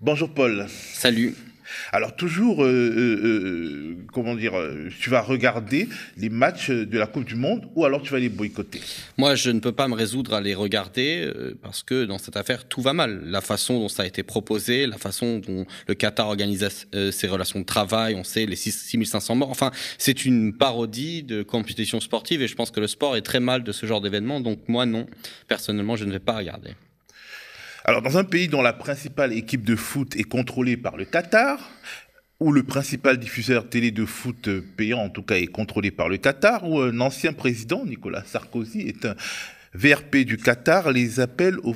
Bonjour Paul. Salut. Alors toujours, euh, euh, euh, comment dire, tu vas regarder les matchs de la Coupe du Monde ou alors tu vas les boycotter? Moi, je ne peux pas me résoudre à les regarder parce que dans cette affaire, tout va mal. La façon dont ça a été proposé, la façon dont le Qatar organise ses relations de travail, on sait les 6500 morts. Enfin, c'est une parodie de compétition sportive et je pense que le sport est très mal de ce genre d'événement. Donc moi, non. Personnellement, je ne vais pas regarder. Alors, dans un pays dont la principale équipe de foot est contrôlée par le Qatar, où le principal diffuseur télé de foot payant, en tout cas, est contrôlé par le Qatar, où un ancien président, Nicolas Sarkozy, est un VRP du Qatar, les appels au,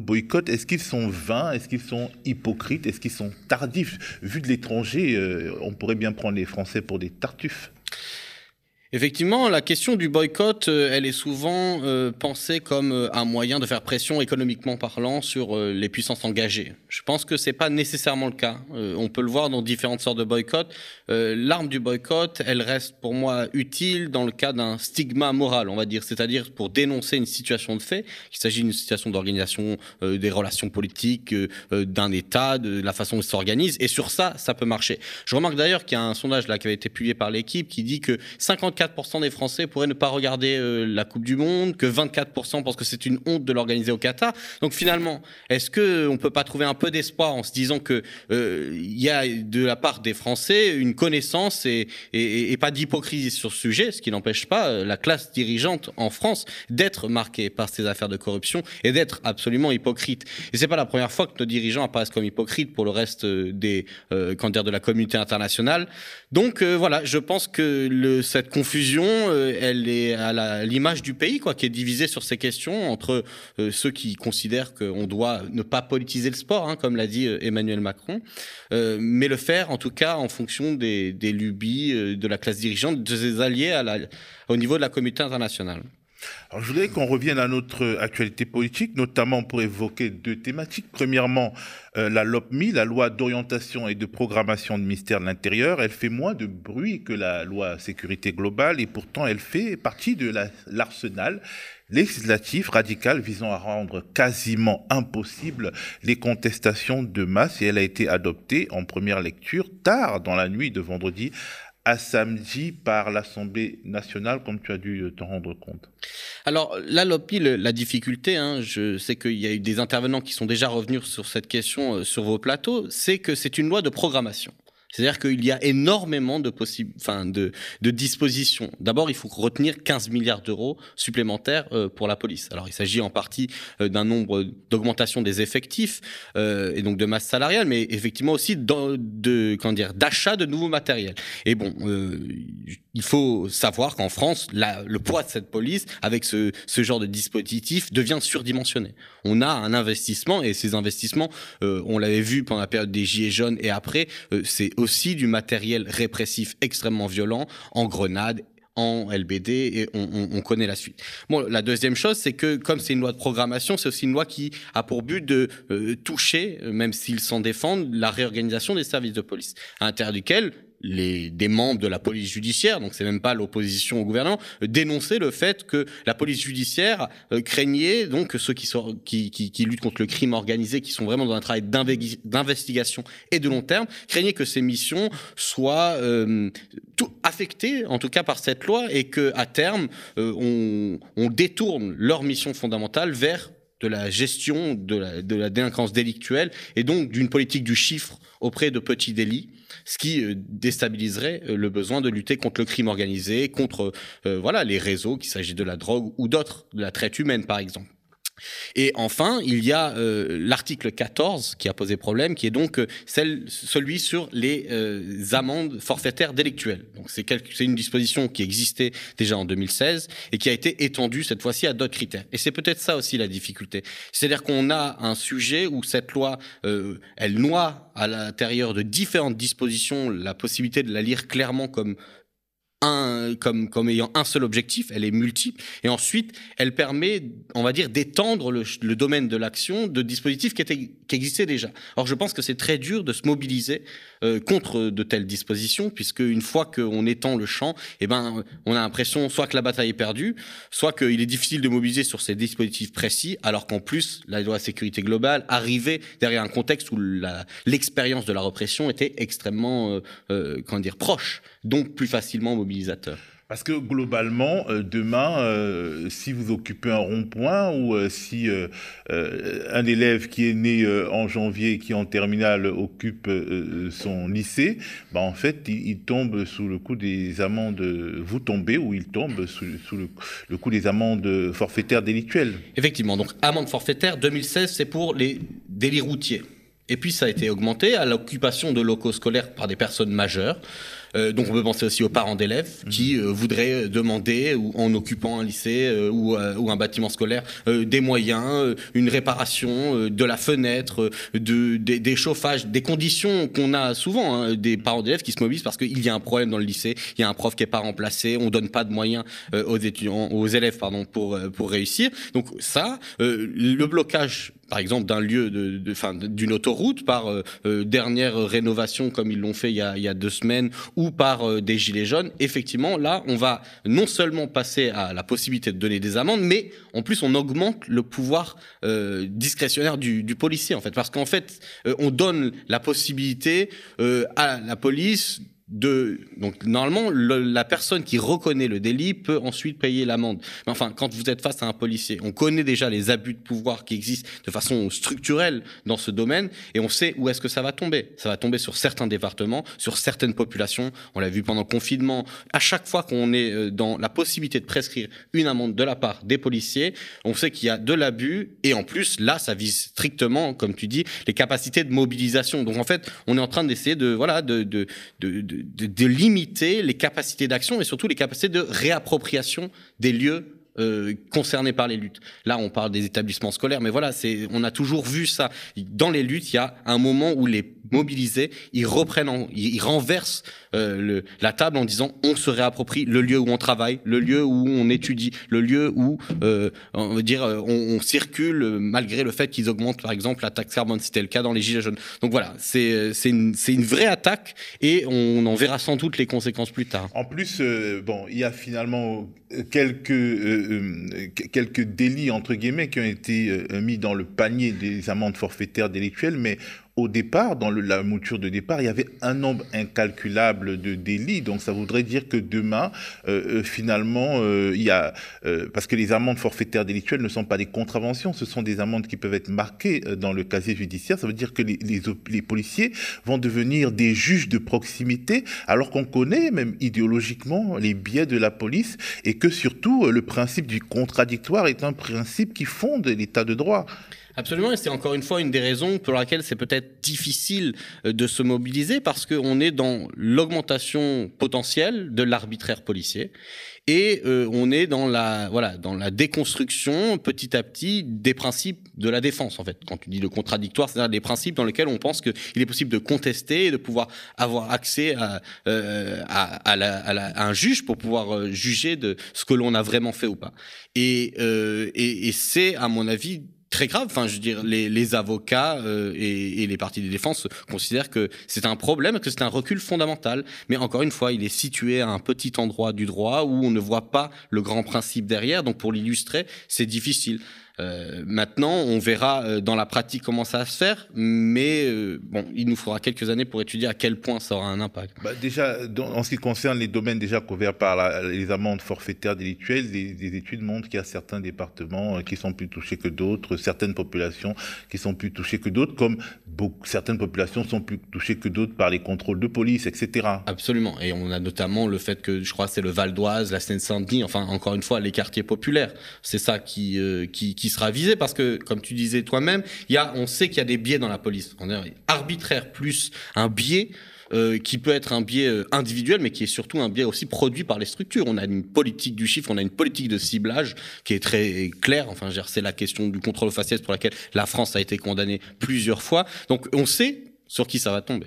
boycott, est-ce qu'ils sont vains? Est-ce qu'ils sont hypocrites? Est-ce qu'ils sont tardifs? Vu de l'étranger, euh, on pourrait bien prendre les Français pour des tartuffes. Effectivement, la question du boycott, euh, elle est souvent euh, pensée comme euh, un moyen de faire pression économiquement parlant sur les puissances engagées. Je pense que c'est pas nécessairement le cas. on peut le voir dans différentes sortes de boycotts. L'arme du boycott, elle reste pour moi utile dans le cas d'un stigma moral, on va dire, c'est-à-dire pour dénoncer une situation de fait, qu'il s'agit d'une situation d'organisation des relations politiques, d'un État, de la façon dont il s'organise. Et sur ça, ça peut marcher. Je remarque d'ailleurs qu'il y a un sondage là qui avait été publié par l'équipe qui dit que 50 4% des Français pourraient ne pas regarder euh, la Coupe du Monde, que 24% pensent que c'est une honte de l'organiser au Qatar. Donc finalement, est-ce que on peut pas trouver un peu d'espoir en se disant que euh, il y a de la part des Français une connaissance et, et, et pas d'hypocrisie sur ce sujet, ce qui n'empêche pas euh, la classe dirigeante en France d'être marquée par ces affaires de corruption et d'être absolument hypocrite. Et c'est pas la première fois que nos dirigeants apparaissent comme hypocrites pour le reste des euh, de la communauté internationale. Donc voilà, je pense que le, cette confusion, euh, elle est à l'image du pays, quoi, qui est divisé sur ces questions entre euh, ceux qui considèrent qu'on doit ne pas politiser le sport, hein, comme l'a dit euh, Emmanuel Macron, mais le faire en tout cas en fonction des, lubies de la classe dirigeante, de ses alliés au niveau de la communauté internationale. Je voudrais qu'on revienne à notre actualité politique, notamment pour évoquer deux thématiques. Premièrement, euh, la LOPMI, la loi d'orientation et de programmation du ministère de l'Intérieur. Elle fait moins de bruit que la loi sécurité globale et pourtant elle fait partie de l'arsenal législatif radical visant à rendre quasiment impossible les contestations de masse et elle a été adoptée en première lecture tard dans la nuit de vendredi à samedi par l'Assemblée nationale, comme tu as dû euh, t'en rendre compte Alors là, Lopi, la difficulté, hein, je sais qu'il y a eu des intervenants qui sont déjà revenus sur cette question euh, sur vos plateaux, c'est que c'est une loi de programmation. C'est-à-dire qu'il y a énormément de, enfin, de, de dispositions. D'abord, il faut retenir 15 milliards d'euros supplémentaires euh, pour la police. Alors, il s'agit en partie euh, d'un nombre d'augmentation des effectifs euh, et donc de masse salariale, mais effectivement aussi de, dire, d'achat de nouveaux matériels. Et bon, il faut savoir qu'en France, le poids de cette police, avec ce, ce genre de dispositif, devient surdimensionné. On a un investissement et ces investissements, on l'avait vu pendant la période des Gilets jaunes et après, c'est aussi du matériel répressif extrêmement violent en grenades en LBD et on, connaît la suite. Bon, la deuxième chose, c'est que comme c'est une loi de programmation, c'est aussi une loi qui a pour but de euh, toucher, même s'ils s'en défendent, la réorganisation des services de police, à l'intérieur duquel les, des membres de la police judiciaire, donc c'est même pas l'opposition au gouvernement, euh, dénoncer le fait que la police judiciaire euh, craignait donc ceux qui, sont, qui, qui, qui, luttent contre le crime organisé, qui sont vraiment dans un travail d'investigation et de long terme, craignait que ces missions soient euh, tout, affectées, en tout cas par cette loi, et que à terme on, on détourne leur mission fondamentale vers de la gestion de la, de la délinquance délictuelle et donc d'une politique du chiffre auprès de petits délits ce qui euh, déstabiliserait euh, le besoin de lutter contre le crime organisé, contre euh, voilà les réseaux, qu'il s'agisse de la drogue ou d'autres, de la traite humaine par exemple. Et enfin, il y a euh, l'article 14 qui a posé problème, qui est donc euh, celui sur les euh, amendes forfaitaires délictuelles. Donc c'est une disposition qui existait déjà en 2016 et qui a été étendue cette fois-ci à d'autres critères. Et c'est peut-être ça aussi la difficulté. C'est-à-dire qu'on a un sujet où cette loi, elle noie à l'intérieur de différentes dispositions la possibilité de la lire clairement comme un, comme, ayant un seul objectif, elle est multiple. Et ensuite, elle permet, on va dire, d'étendre le, domaine de l'action de dispositifs qui, qui existaient déjà. Or, je pense que c'est très dur de se mobiliser euh, contre de telles dispositions, puisque une fois qu'on étend le champ, eh ben, on a l'impression soit que la bataille est perdue, soit qu'il est difficile de mobiliser sur ces dispositifs précis, alors qu'en plus, la loi de sécurité globale arrivait derrière un contexte où l'expérience de la répression était extrêmement, euh, euh, comment dire, proche, donc plus facilement mobilisateur. Parce que globalement, euh, demain, euh, si vous occupez un rond-point ou euh, si un élève qui est né en janvier et qui en terminale occupe son lycée, bah en fait, il, tombe sous le coup des amendes. Vous tombez ou il tombe sous, le, le, coup des amendes forfaitaires délictuelles. Effectivement. Donc, amende forfaitaire 2016, c'est pour les délits routiers. Et puis ça a été augmenté à l'occupation de locaux scolaires par des personnes majeures. Euh, donc on peut penser aussi aux parents d'élèves mhm. qui euh, voudraient demander, ou, en occupant un lycée euh, ou, ou, un bâtiment scolaire, des moyens, une réparation de la fenêtre, de, des, chauffages, des conditions qu'on a souvent, hein, des parents d'élèves qui se mobilisent parce qu'il y a un problème dans le lycée, il y a un prof qui n'est pas remplacé, on donne pas de moyens aux étudiants, aux élèves pardon, pour, pour réussir. Donc ça, le blocage par exemple d'un lieu de, de d'une autoroute par dernière rénovation comme ils l'ont fait il y, a, deux semaines ou par euh, des gilets jaunes, effectivement, là, on va non seulement passer à la possibilité de donner des amendes, mais en plus, on augmente le pouvoir euh, discrétionnaire du, policier, en fait, parce qu'en fait, euh, on donne la possibilité à la police de donc normalement la personne qui reconnaît le délit peut ensuite payer l'amende. Mais enfin, quand vous êtes face à un policier, on connaît déjà les abus de pouvoir qui existent de façon structurelle dans ce domaine et on sait où est-ce que ça va tomber. Ça va tomber sur certains départements, sur certaines populations. On l'a vu pendant le confinement. À chaque fois qu'on est euh, dans la possibilité de prescrire une amende de la part des policiers, on sait qu'il y a de l'abus et en plus là, ça vise strictement, comme tu dis, les capacités de mobilisation. Donc en fait, on est en train d'essayer de voilà de, de, de de, limiter les capacités d'action et surtout les capacités de réappropriation des lieux euh, concernés par les luttes. Là, on parle des établissements scolaires, mais voilà, c'est, on a toujours vu ça. Dans les luttes, il y a un moment où les mobilisés, ils reprennent, ils renversent euh, le, la table en disant on se réapproprie le lieu où on travaille, le lieu où on étudie, le lieu où euh, on veut dire euh, on, circule malgré le fait qu'ils augmentent par exemple la taxe carbone. C'était le cas dans les gilets jaunes. Donc voilà, c'est c'est une, une vraie attaque et on en verra sans doute les conséquences plus tard. En plus, bon, il y a finalement quelques quelques délits entre guillemets qui ont été mis dans le panier des amendes forfaitaires délictuelles, mais au départ, dans la mouture de départ, il y avait un nombre incalculable de délits. Donc ça voudrait dire que demain, euh, euh, finalement, euh, il y a parce que les amendes forfaitaires délictuelles ne sont pas des contraventions, ce sont des amendes qui peuvent être marquées dans le casier judiciaire. Ça veut dire que les, policiers vont devenir des juges de proximité, alors qu'on connaît même idéologiquement les biais de la police et que surtout le principe du contradictoire est un principe qui fonde l'état de droit. Absolument, et c'est encore une fois une des raisons pour laquelle c'est peut-être difficile euh, de se mobiliser parce qu'on est dans l'augmentation potentielle de l'arbitraire policier et euh, on est dans la voilà dans la déconstruction petit à petit des principes de la défense en fait. Quand tu dis le contradictoire, c'est-à-dire des principes dans lesquels on pense qu'il est possible de contester et de pouvoir avoir accès à, euh, à, à, la, à, un juge pour pouvoir juger de ce que l'on a vraiment fait ou pas. Et, et, et c'est à mon avis très grave. Enfin, je veux dire, les, les avocats euh, et, et, les partis de défense considèrent que c'est un problème, que c'est un recul fondamental. Mais encore une fois, il est situé à un petit endroit du droit où on ne voit pas le grand principe derrière. Donc, pour l'illustrer, c'est difficile. Euh, maintenant, on verra euh, dans la pratique comment ça va se faire, mais euh, bon, il nous faudra quelques années pour étudier à quel point ça aura un impact. Bah déjà, en ce qui concerne les domaines déjà couverts par les amendes forfaitaires délictuelles, des, études montrent qu'il y a certains départements qui sont plus touchés que d'autres, certaines populations qui sont plus touchées que d'autres, comme beaucoup, certaines populations sont plus touchées que d'autres par les contrôles de police, etc. Absolument. Et on a notamment le fait que, je crois, c'est le Val d'Oise, la Seine-Saint-Denis, enfin, encore une fois, les quartiers populaires. C'est ça qui, qui, qui sera visé parce que, comme tu disais toi-même, on sait qu'il y a des biais dans la police. On arbitraire plus un biais. Euh, qui peut être un biais euh, individuel, mais qui est surtout un biais aussi produit par les structures. On a une politique du chiffre, on a une politique de ciblage qui est très claire. Enfin, c'est la question du contrôle faciès pour laquelle la France a été condamnée plusieurs fois. Donc, on sait sur qui ça va tomber.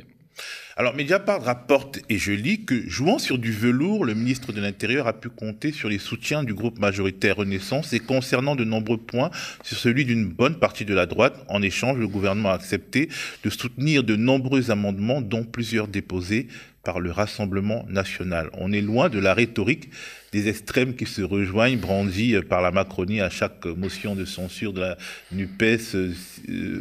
Alors, Mediapart rapporte, et je lis, que jouant sur du velours, le ministre de l'Intérieur a pu compter sur les soutiens du groupe majoritaire Renaissance et concernant de nombreux points sur celui d'une bonne partie de la droite. En échange, le gouvernement a accepté de soutenir de nombreux amendements, dont plusieurs déposés par le Rassemblement national. On est loin de la rhétorique des extrêmes qui se rejoignent, brandis par la Macronie à chaque motion de censure de la NUPES euh,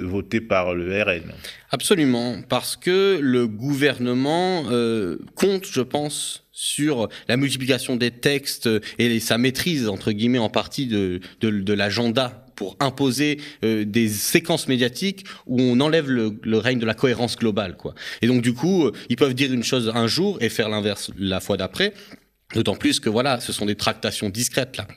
votée par le RN. Absolument, parce que le gouvernement euh, compte, je pense, sur la multiplication des textes et sa maîtrise, entre guillemets, en partie de, de, de l'agenda pour imposer euh, des séquences médiatiques où on enlève le, le, règne de la cohérence globale, quoi. Et donc du coup, euh, ils peuvent dire une chose un jour et faire l'inverse la fois d'après. D'autant plus que voilà, ce sont des tractations discrètes là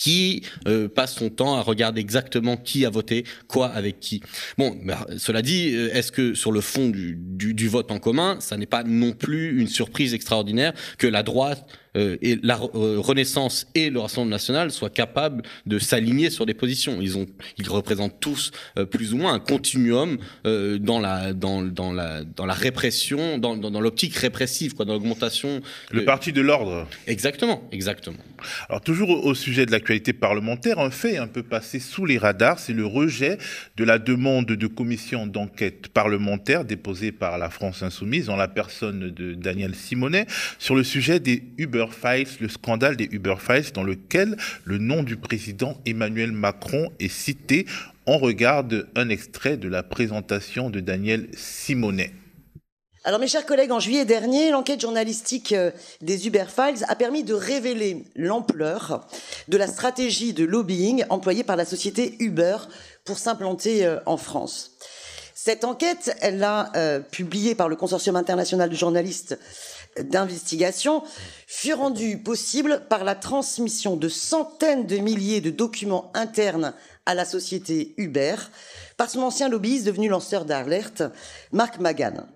qui euh, passe son temps à regarder exactement qui a voté quoi avec qui. Bon, bah, cela dit, euh, est-ce que sur le fond du, du, du vote en commun, ça n'est pas non plus une surprise extraordinaire que la droite euh, et la euh, Renaissance et le Rassemblement national soient capables de s'aligner sur des positions. Ils ont, ils représentent tous euh, plus ou moins un continuum dans la dans dans la dans la répression, dans dans, dans l'optique répressive, quoi, dans l'augmentation. Le parti de l'ordre. Exactement, exactement. Alors toujours au, au sujet de l'actualité parlementaire, un fait un peu passé sous les radars, c'est le rejet de la demande de commission d'enquête parlementaire déposée par la France insoumise en la personne de Daniel Simonet sur le sujet des Uber Le scandale des Uber Files, dans lequel le nom du président Emmanuel Macron est cité. On regarde un extrait de la présentation de Daniel Simonet. Alors mes chers collègues, en juillet dernier, l'enquête journalistique des Uber Files a permis de révéler l'ampleur de la stratégie de lobbying employée par la société Uber pour s'implanter en France. Cette enquête, elle a euh, publiée par le Consortium international de journalistes d'investigation fut rendue possible par la transmission de centaines de milliers de documents internes à la société Uber par son ancien lobbyiste devenu lanceur d'alerte, Marc Magan.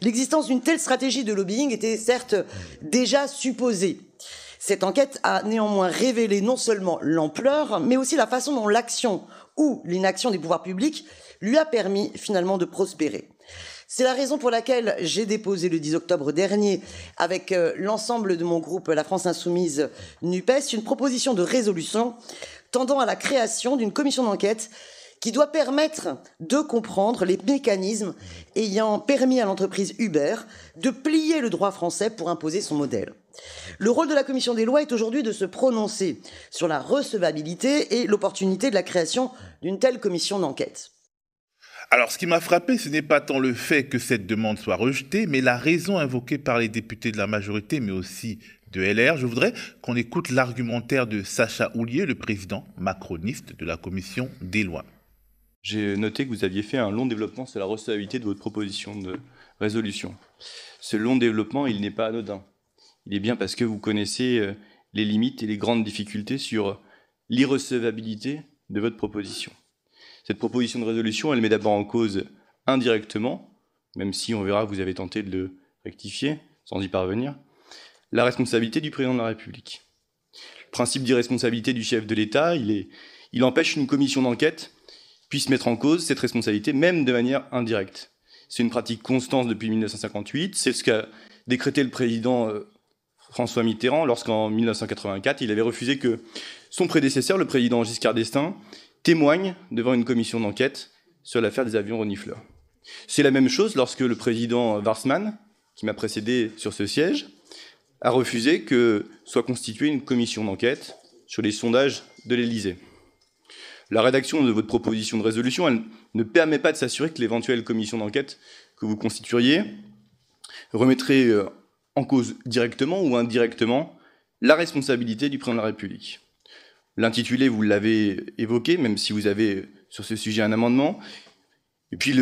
L'existence d'une telle stratégie de lobbying était certes déjà supposée. Cette enquête a néanmoins révélé non seulement l'ampleur, mais aussi la façon dont l'action ou l'inaction des pouvoirs publics lui a permis finalement de prospérer. C'est la raison pour laquelle j'ai déposé le 10 octobre dernier, avec euh, l'ensemble de mon groupe La France Insoumise NUPES, une proposition de résolution tendant à la création d'une commission d'enquête qui doit permettre de comprendre les mécanismes ayant permis à l'entreprise Uber de plier le droit français pour imposer son modèle. Le rôle de la commission des lois est aujourd'hui de se prononcer sur la recevabilité et l'opportunité de la création d'une telle commission d'enquête. Alors, ce qui m'a frappé, ce n'est pas tant le fait que cette demande soit rejetée, mais la raison invoquée par les députés de la majorité, mais aussi de LR. Je voudrais qu'on écoute l'argumentaire de Sacha Houlier, le président macroniste de la commission des lois. J'ai noté que vous aviez fait un long développement sur la recevabilité de votre proposition de résolution. Ce long développement, il n'est pas anodin. Il est bien parce que vous connaissez euh, les limites et les grandes difficultés sur l'irrecevabilité de votre proposition. Cette proposition de résolution, elle met d'abord en cause indirectement, même si on verra vous avez tenté de le rectifier, sans y parvenir, la responsabilité du président de la République. Le principe d'irresponsabilité du chef de l'État, il empêche une commission d'enquête puisse mettre en cause cette responsabilité, même de manière indirecte. C'est une pratique constante depuis 1958, c'est ce qu'a décrété le président euh, François Mitterrand lorsqu'en 1984, il avait refusé que son prédécesseur, le président Giscard d'Estaing, témoigne devant une commission d'enquête sur l'affaire des avions renifleurs. C'est la même chose lorsque le président Warsman, qui m'a précédé sur ce siège, a refusé que soit constituée une commission d'enquête sur les sondages de l'Élysée. La rédaction de votre proposition de résolution, ne permet pas de s'assurer que l'éventuelle commission d'enquête que vous constitueriez remettrait euh, en cause directement ou indirectement la responsabilité du président de la République. L'intitulé, vous l'avez évoqué, même si vous avez sur ce sujet un amendement. Et puis,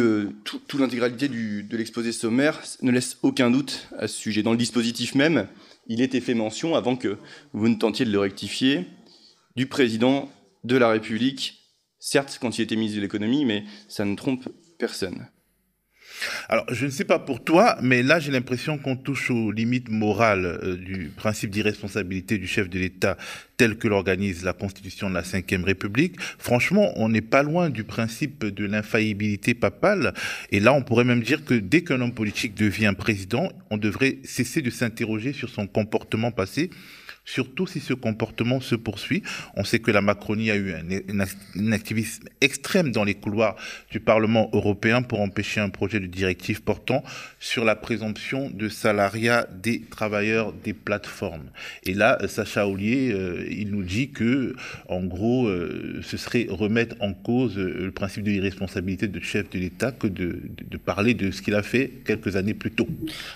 tout l'intégralité de l'exposé sommaire ne laisse aucun doute à ce sujet. Dans le dispositif même, il était fait mention, avant que vous ne tentiez de le rectifier, du président de la République, certes quand il était ministre de l'économie, mais ça ne trompe personne. Alors, je ne sais pas pour toi, mais là, j'ai l'impression qu'on touche aux limites morales euh, du principe d'irresponsabilité du chef de l'État tel que l'organise la Constitution de la Ve République. Franchement, on n'est pas loin du principe de l'infaillibilité papale. Et là, on pourrait même dire que dès qu'un homme politique devient président, on devrait cesser de s'interroger sur son comportement passé surtout si ce comportement se poursuit. On sait que la Macronie a eu un, activisme extrême dans les couloirs du Parlement européen pour empêcher un projet de directive portant sur la présomption de salariat des travailleurs des plateformes. Et là, Sacha Ollier, euh, il nous dit que, en gros, euh, ce serait remettre en cause euh, le principe de l'irresponsabilité de chef de l'État que de, de, parler de ce qu'il a fait quelques années plus tôt,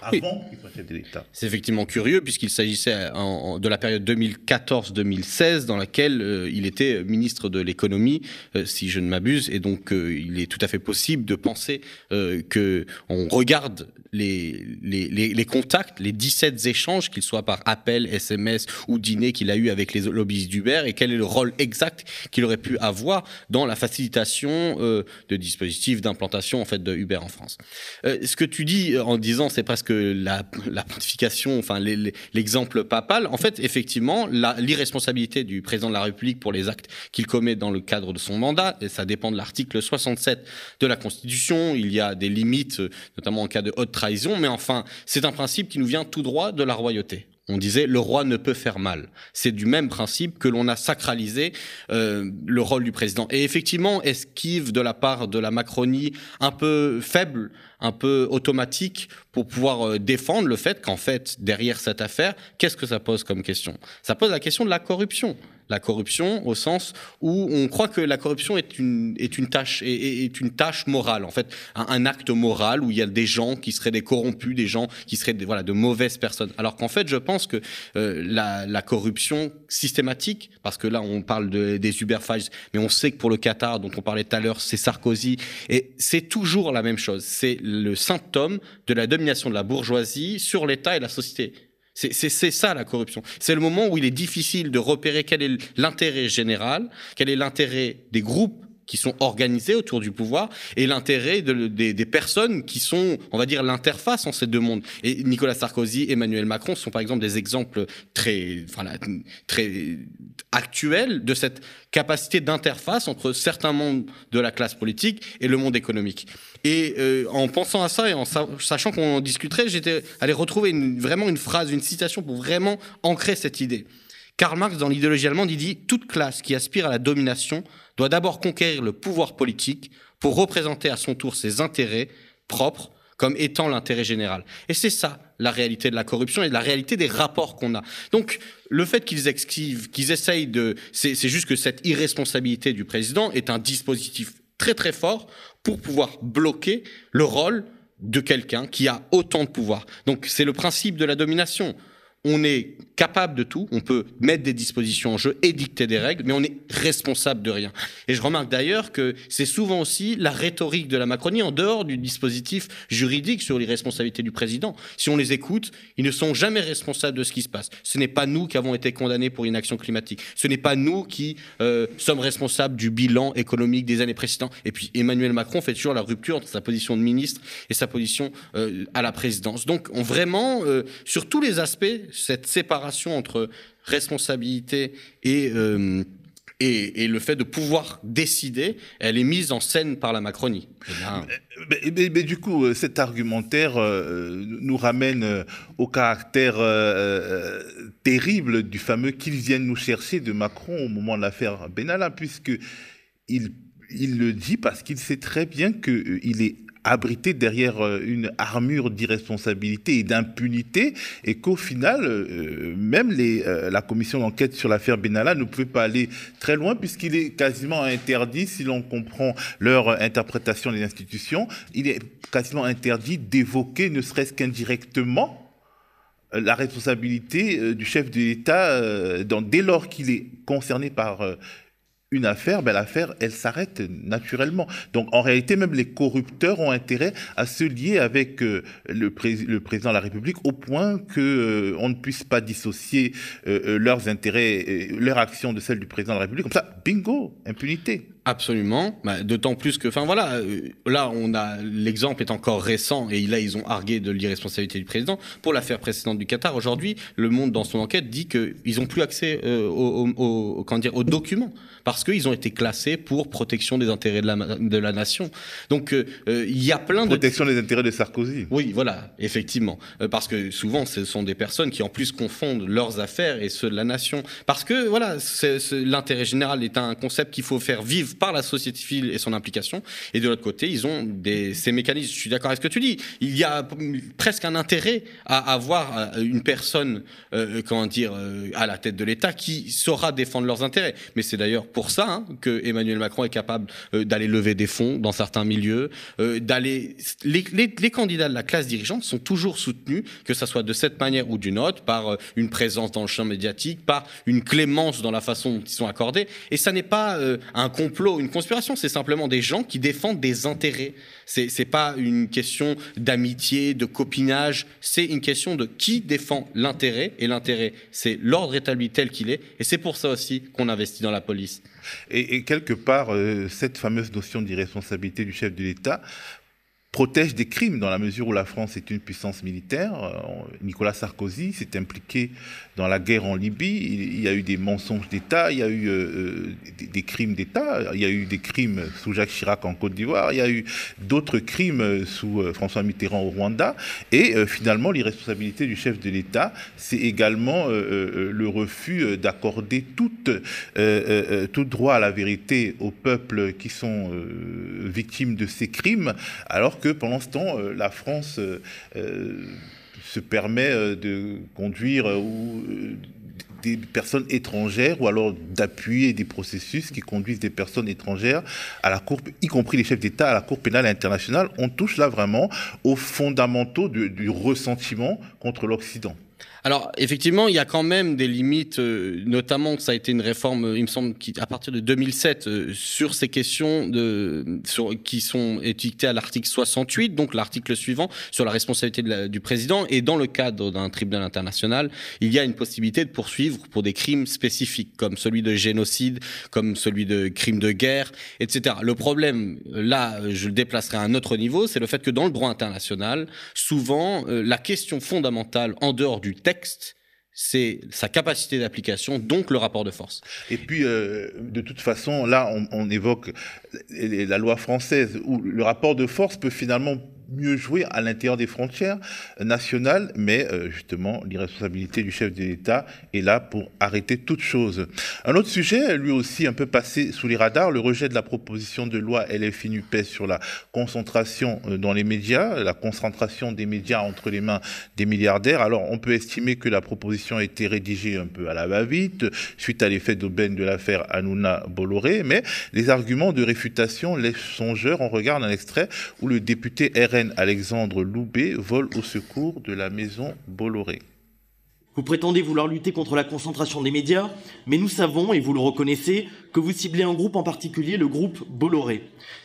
avant qu'il soit chef de l'État. C'est effectivement curieux puisqu'il s'agissait de la période 2014-2016 dans laquelle euh, il était ministre de l'économie, euh, si je ne m'abuse, et donc euh, il est tout à fait possible de penser que on regarde les, les, les, contacts, les 17 échanges, qu'ils soient par appel, SMS ou dîner qu'il a eu avec les lobbyistes d'Uber, et quel est le rôle exact qu'il aurait pu avoir dans la facilitation de dispositifs d'implantation en fait de en France. ce que tu dis en disant c'est presque la, la pontification, enfin l'exemple papal, en fait effectivement l'irresponsabilité du président de la République pour les actes qu'il commet dans le cadre de son mandat, et ça dépend de l'article 67 de la Constitution, il y a des limites, notamment en cas de haute mais enfin, c'est un principe qui nous vient tout droit de la royauté. On disait le roi ne peut faire mal. C'est du même principe que l'on a sacralisé euh, le rôle du président. Et effectivement, esquive de la part de la Macronie un peu faible, un peu automatique pour pouvoir euh, défendre le fait qu'en fait, derrière cette affaire, qu'est-ce que ça pose comme question? Ça pose la question de la corruption la corruption au sens où on croit que la corruption est une, est une tâche est, est une tâche morale en fait un, acte moral où il y a des gens qui seraient des corrompus des gens qui seraient des, voilà de mauvaises personnes. Alors qu'en fait je pense que euh, la, la, corruption systématique parce que là on parle de, des Uber Files mais on sait que pour le Qatar dont on parlait tout à l'heure c'est Sarkozy et c'est toujours la même chose. C'est le symptôme de la domination de la bourgeoisie sur l'État et la société c'est ça la corruption. C'est le moment où il est difficile de repérer quel est l'intérêt général, quel est l'intérêt des groupes qui sont organisés autour du pouvoir et l'intérêt des, personnes qui sont, on va dire, l'interface en ces deux mondes. Et Nicolas Sarkozy, Emmanuel Macron sont par exemple des exemples très, voilà, très actuels de cette capacité d'interface entre certains mondes de la classe politique et le monde économique. Et euh, en pensant à ça et en sachant qu'on discuterait, j'étais allé retrouver vraiment une phrase, une citation pour vraiment ancrer cette idée. Karl Marx, dans l'idéologie allemande, il dit Toute classe qui aspire à la domination doit d'abord conquérir le pouvoir politique pour représenter à son tour ses intérêts propres comme étant l'intérêt général. Et c'est ça la réalité de la corruption et la réalité des rapports qu'on a. Donc le fait qu'ils esquivent, qu'ils essayent de... C'est juste que cette irresponsabilité du président est un dispositif très très fort pour pouvoir bloquer le rôle de quelqu'un qui a autant de pouvoir. Donc c'est le principe de la domination on est capable de tout, on peut mettre des dispositions en jeu et dicter des règles, mais on est responsable de rien. Et je remarque d'ailleurs que c'est souvent aussi la rhétorique de la Macronie en dehors du dispositif juridique sur les responsabilités du président. Si on les écoute, ils ne sont jamais responsables de ce qui se passe. Ce n'est pas nous qui avons été condamnés pour inaction climatique. Ce n'est pas nous qui euh, sommes responsables du bilan économique des années précédentes. Et puis Emmanuel Macron fait toujours la rupture entre sa position de ministre et sa position euh, à la présidence. Donc on vraiment, euh, sur tous les aspects, cette séparation entre responsabilité euh, et, et, le fait de pouvoir décider, elle est mise en scène par la Macronie. Mais, mais, du coup, euh, cet argumentaire euh, nous ramène au caractère terrible du fameux qu'ils viennent nous chercher de Macron au moment de l'affaire Benalla, puisque il, il le dit parce qu'il sait très bien qu'il est abrité derrière euh, une armure d'irresponsabilité et d'impunité, et qu'au final, euh, même euh, la commission d'enquête sur l'affaire Benalla ne pouvait pas aller très loin, puisqu'il est quasiment interdit, si l'on comprend leur interprétation des institutions, il est quasiment interdit d'évoquer, ne serait-ce qu'indirectement, la responsabilité du chef de l'État dès lors qu'il est concerné par une affaire, ben l'affaire, elle s'arrête naturellement. Donc en réalité, même les corrupteurs ont intérêt à se lier avec euh, le, président de la République au point que euh, on ne puisse pas dissocier euh, leurs intérêts, leur action de celle du président de la République. Comme ça, bingo, impunité. Absolument. Bah, D'autant plus que, enfin voilà, euh, là on a l'exemple est encore récent et là ils ont argué de l'irresponsabilité du président pour l'affaire précédente du Qatar. Aujourd'hui, le Monde dans son enquête dit qu'ils n'ont plus accès euh, aux, dire, aux documents parce qu'ils ont été classés pour protection des intérêts de la, de la nation. Donc euh, il y a plein de protection des intérêts de Sarkozy. Oui, voilà, effectivement, parce que souvent ce sont des personnes qui en plus confondent leurs affaires et ceux de la nation, parce que voilà, l'intérêt général est un concept qu'il faut faire vivre par la société civile et son implication. Et de l'autre côté, ils ont des, ces mécanismes. Je suis d'accord avec ce que tu dis. Il y a presque un intérêt à avoir euh, une personne, euh, comment dire, euh, à la tête de l'État qui saura défendre leurs intérêts. Mais c'est d'ailleurs pour ça hein, que Emmanuel Macron est capable d'aller lever des fonds dans certains milieux, d'aller. Les, les, candidats de la classe dirigeante sont toujours soutenus, que ça soit de cette manière ou d'une autre, par une présence dans le champ médiatique, par une clémence dans la façon dont ils sont accordés. Et ça n'est pas un complot une conspiration, c'est simplement des gens qui défendent des intérêts. C'est, c'est pas une question d'amitié, de copinage, c'est une question de qui défend l'intérêt. Et l'intérêt, c'est l'ordre établi tel qu'il est. Et c'est pour ça aussi qu'on investit dans la police. Et, quelque part, euh, cette fameuse notion d'irresponsabilité du chef de l'État protège des crimes dans la mesure où la France est une puissance militaire. Euh, Nicolas Sarkozy s'est impliqué dans la guerre en Libye. Il y a eu des mensonges d'État, il y a eu euh, euh, des, crimes d'État, il y a eu des crimes sous Jacques Chirac en Côte d'Ivoire, il y a eu d'autres crimes sous François Mitterrand au Rwanda. Et finalement, l'irresponsabilité du chef de l'État, c'est également le refus d'accorder tout, tout droit à la vérité aux peuples qui sont victimes de ces crimes, alors que pendant ce temps, euh, la France euh, euh, se permet de conduire des personnes étrangères ou alors d'appuyer des processus qui conduisent des personnes étrangères à la Cour, y compris les chefs d'État, à la Cour pénale internationale. On touche là vraiment aux fondamentaux du ressentiment contre l'Occident. Alors effectivement, il y a quand même des limites, euh, notamment que ça a été une réforme, euh, il me semble, à partir de 2007, euh, sur ces questions qui sont étiquetées à l'article 68, donc l'article suivant, sur la responsabilité du président. Et dans le cadre d'un tribunal international, il y a une possibilité de poursuivre pour des crimes spécifiques, comme celui de génocide, comme celui de crime de guerre, etc. Le problème, là, je le déplacerai à un autre niveau, c'est le fait que dans le droit international, souvent, la question fondamentale, en dehors du c'est sa capacité d'application, donc le rapport de force. Et puis, euh, de toute façon, là, on, évoque la loi française, où le rapport de force peut finalement mieux jouer à l'intérieur des frontières nationales, mais euh, justement, l'irresponsabilité du chef de l'État est là pour arrêter toute chose. Un autre sujet, lui aussi un peu passé sous les radars, le rejet de la proposition de loi LFI NUPES sur la concentration euh, dans les médias, la concentration des médias entre les mains des milliardaires. Alors, on peut estimer que la proposition a été rédigée un peu à la va-vite, suite à l'effet d'aubaine de l'affaire Hanouna Bolloré, mais les arguments de réfutation laissent songeur. On regarde un extrait où le député RN Alexandre Loubet vole au secours de la maison Bolloré. Vous prétendez vouloir lutter contre la concentration des médias, mais nous savons, et vous le reconnaissez, que vous ciblez un groupe en particulier, le groupe Bolloré.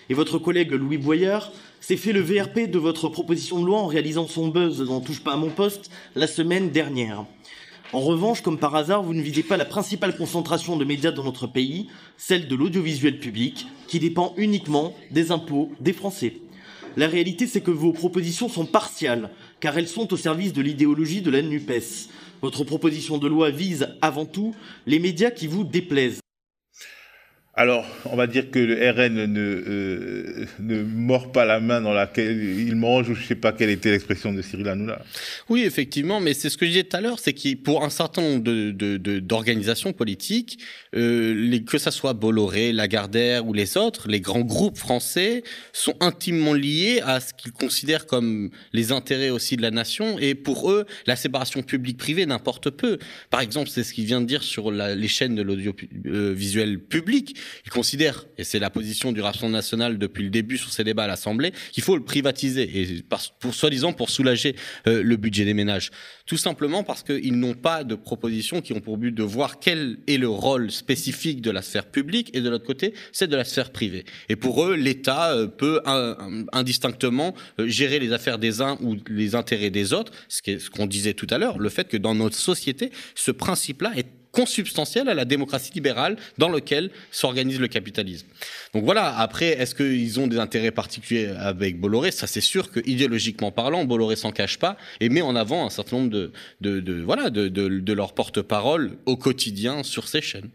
Et votre collègue Louis Boyard s'est fait le VRP de votre proposition de loi en réalisant son buzz dans Touche pas à mon poste la semaine dernière. En revanche, comme par hasard, vous ne visez pas la principale concentration de médias dans notre pays, celle de l'audiovisuel public, qui dépend uniquement des impôts des Français. La réalité, c'est que vos propositions sont partiales, car elles sont au service de l'idéologie de la NUPES. Votre proposition de loi vise avant tout les médias qui vous déplaisent. Alors, on va dire que le RN ne, euh, ne mord pas la main dans laquelle il mange, ou je ne sais pas quelle était l'expression de Cyril Hanouna. Oui, effectivement, mais c'est ce que je disais tout à l'heure, c'est que pour un certain nombre d'organisations politiques, euh, que ça soit Bolloré, Lagardère ou les autres, les grands groupes français sont intimement liés à ce qu'ils considèrent comme les intérêts aussi de la nation, et pour eux, la séparation publique-privée n'importe peu. Par exemple, c'est ce qu'il vient de dire sur les chaînes de l'audiovisuel public ils considèrent, et c'est la position du Rassemblement national depuis le début sur ces débats à l'Assemblée, qu'il faut le privatiser, et pour soi-disant pour soulager euh, le budget des ménages. Tout simplement parce qu'ils n'ont pas de propositions qui ont pour but de voir quel est le rôle spécifique de la sphère publique, et de l'autre côté, c'est de la sphère privée. Et pour eux, l'État euh, peut indistinctement euh, gérer les affaires des uns ou les intérêts des autres, ce qu'on disait tout à l'heure, le fait que dans notre société, ce principe-là est consubstantiel à la démocratie libérale dans lequel s'organise le capitalisme. Donc voilà, après, est-ce qu'ils ont des intérêts particuliers avec Bolloré? Ça, c'est sûr que idéologiquement parlant, Bolloré s'en cache pas et met en avant un certain nombre de, de, voilà, de, de, porte-parole au quotidien sur ces chaînes.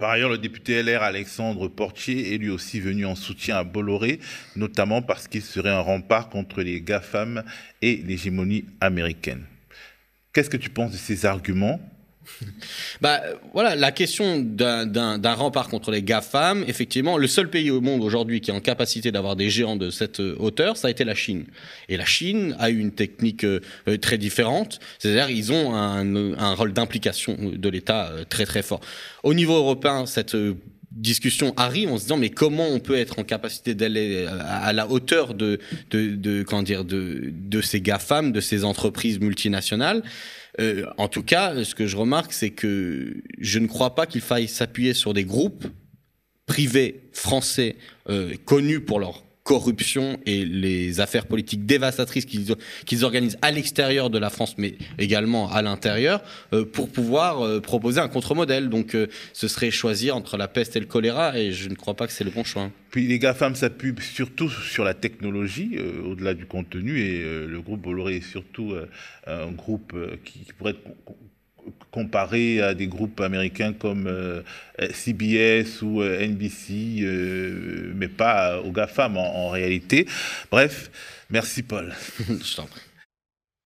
par ailleurs, le député LR Alexandre Portier est lui aussi venu en soutien à Bolloré, notamment parce qu'il serait un rempart contre les GAFAM et l'hégémonie américaine. Qu'est-ce que tu penses de ces arguments? bah voilà, la question d'un rempart contre les GAFAM, effectivement, le seul pays au monde aujourd'hui qui est en capacité d'avoir des géants de cette euh, hauteur, ça a été la Chine. Et la Chine a eu une technique euh, euh, très différente, c'est-à-dire ils ont un, un rôle d'implication de l'État très très fort. Au niveau européen, cette discussion arrive en se disant mais comment on peut être en capacité d'aller à la hauteur de, de, de, comment dire, de, de ces GAFAM, de ces entreprises multinationales? Euh, en tout cas, ce que je remarque, c'est que je ne crois pas qu'il faille s'appuyer sur des groupes privés français euh, connus pour leur corruption et les affaires politiques dévastatrices qu'ils organisent à l'extérieur de la France, mais également à l'intérieur, euh, pour pouvoir euh, proposer un contre-modèle. Donc euh, ce serait choisir entre la peste et le choléra, et je ne crois pas que c'est le bon choix. Puis les GAFAM s'appuient surtout sur la technologie, au-delà du contenu, et le groupe Bolloré est surtout un groupe qui, qui pourrait être comparé à des groupes américains comme euh, CBS ou euh, NBC, euh, mais pas au GAFAM en, en réalité. Bref, merci Paul.